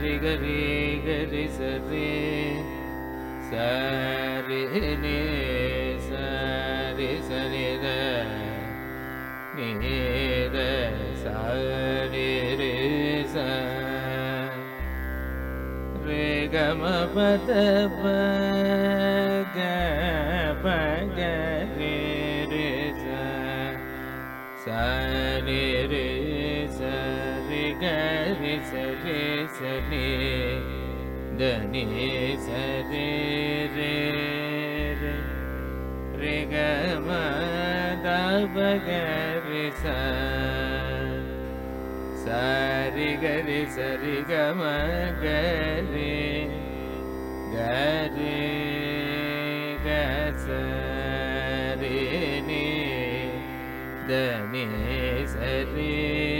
ी गरि गरि शरी सारि ऋ से धनि शरिगमाग सरि गरि सरि गम गरि गरिगरि दने शरि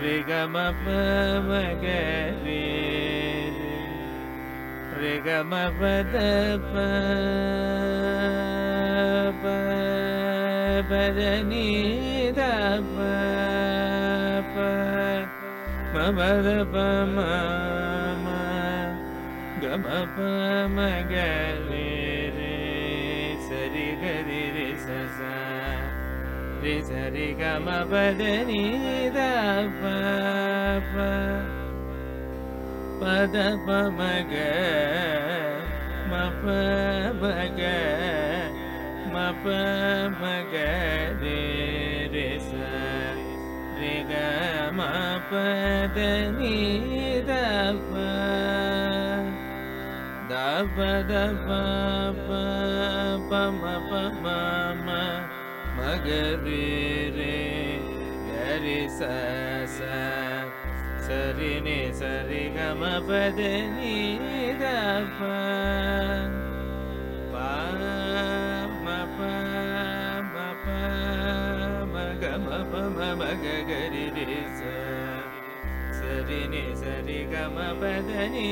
गी रे गी मगली रे शरि गीरे रे ससा ऋषरि गी द पदप मग मपग मप मगे ऋष ऋगनि दपद मगरि रि सा ग मधनि दरि रे सरिनि सरि ग मधनि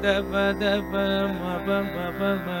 द पद म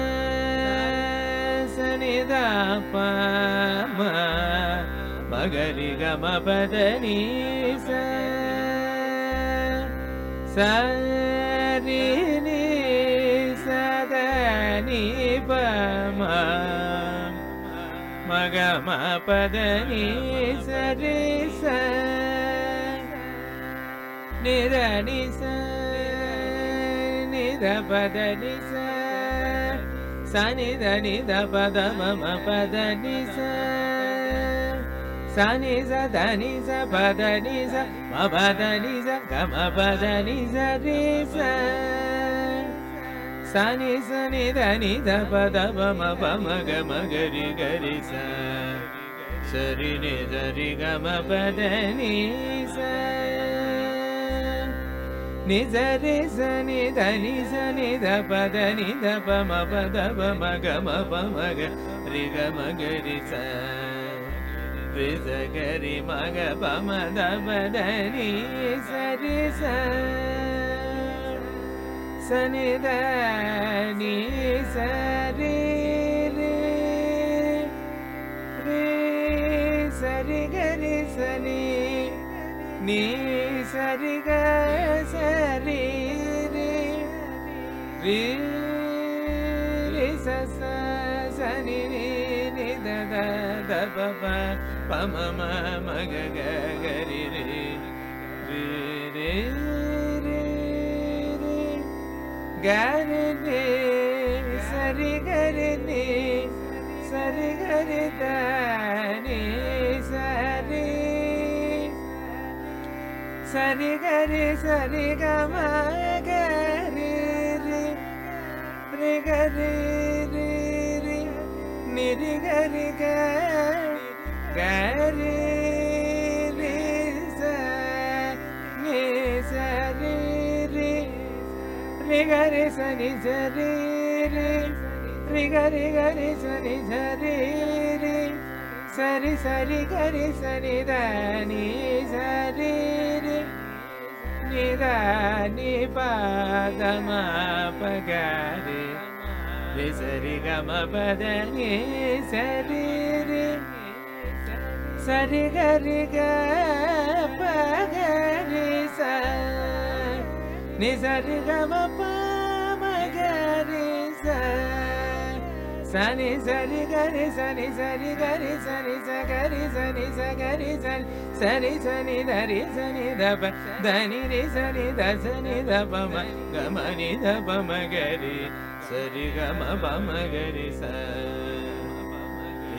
मम पदनि सरिणि सदनिपमा मगमपदनि सदि स निदनि स मम पदनि सनि जा दानि जानि मि गानि जा सनि दानि धी स निजरे निी निग मग रि ग मगरि सा Sarisa Sani सरि Sariri ध नी सरि सरि गरि सनि नी सरि गरि सनि ददा பம மகரி கரி சரி கரி சரி கரி தனி சரி சரி கரி சரி கம கரி ரி கரி ரி ரி நிரி கரி கரி ऋगरि सनि रेगार गरि सनि रेनिदीरि नि సరి గరి గరి ని సరి గమ గరి సని సరి గరి సని సరి గరి సని సరి సని సరి సని సరి సని దరి సని దప దని రి సని ద సని దప గమ ని దప మగరి సరి గమ పమ గరి స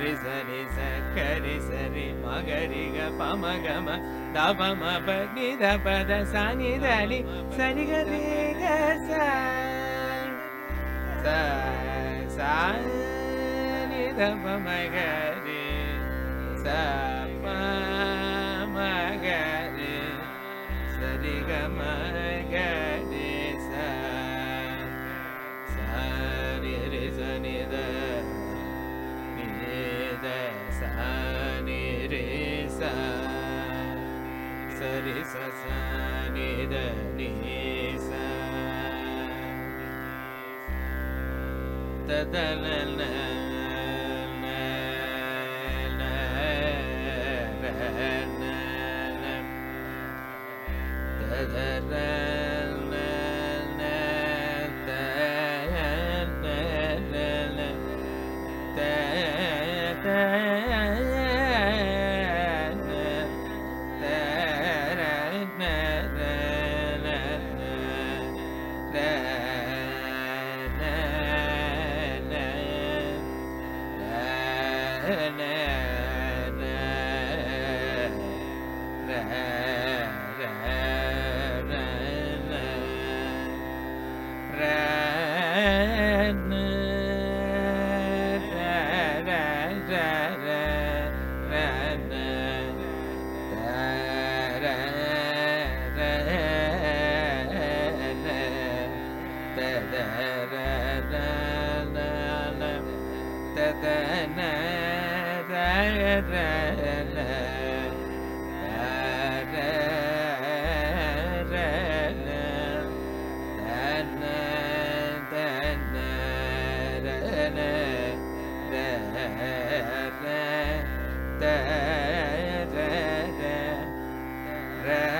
सि सरि मगरि ग मग धी द सि सनि गी गी ध Magare दशानिरे सरिससा निरनिसा तदन then Yeah.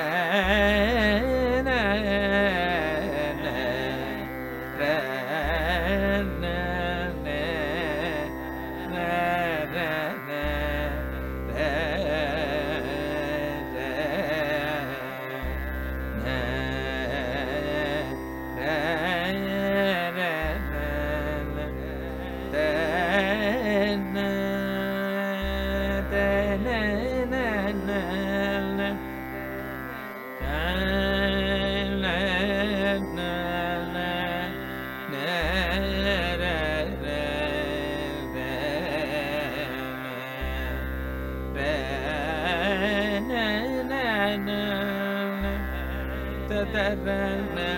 da da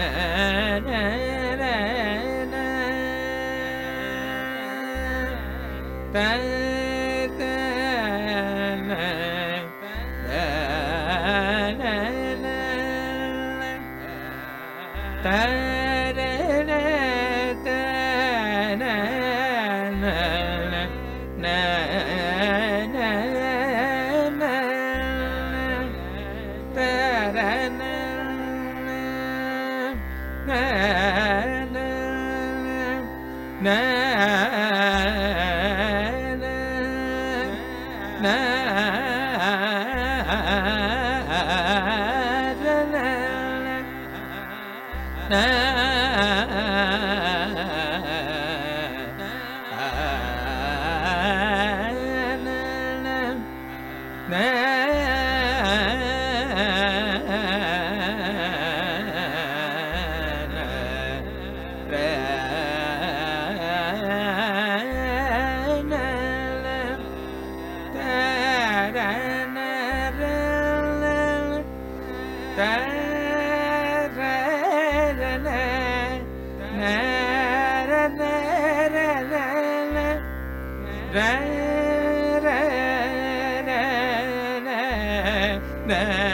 da 男。Nah.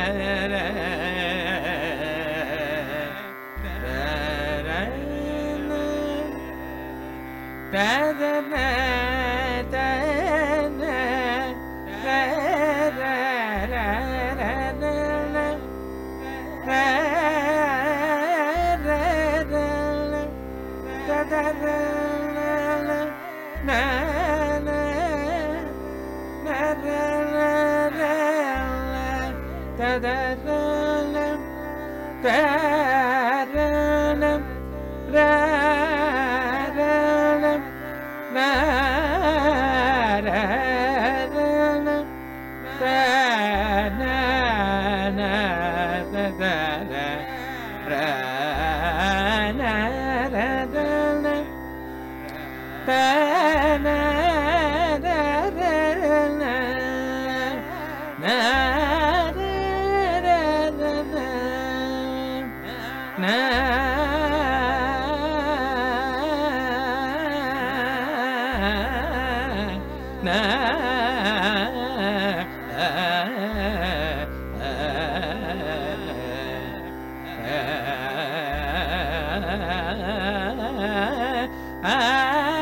Da na I ah.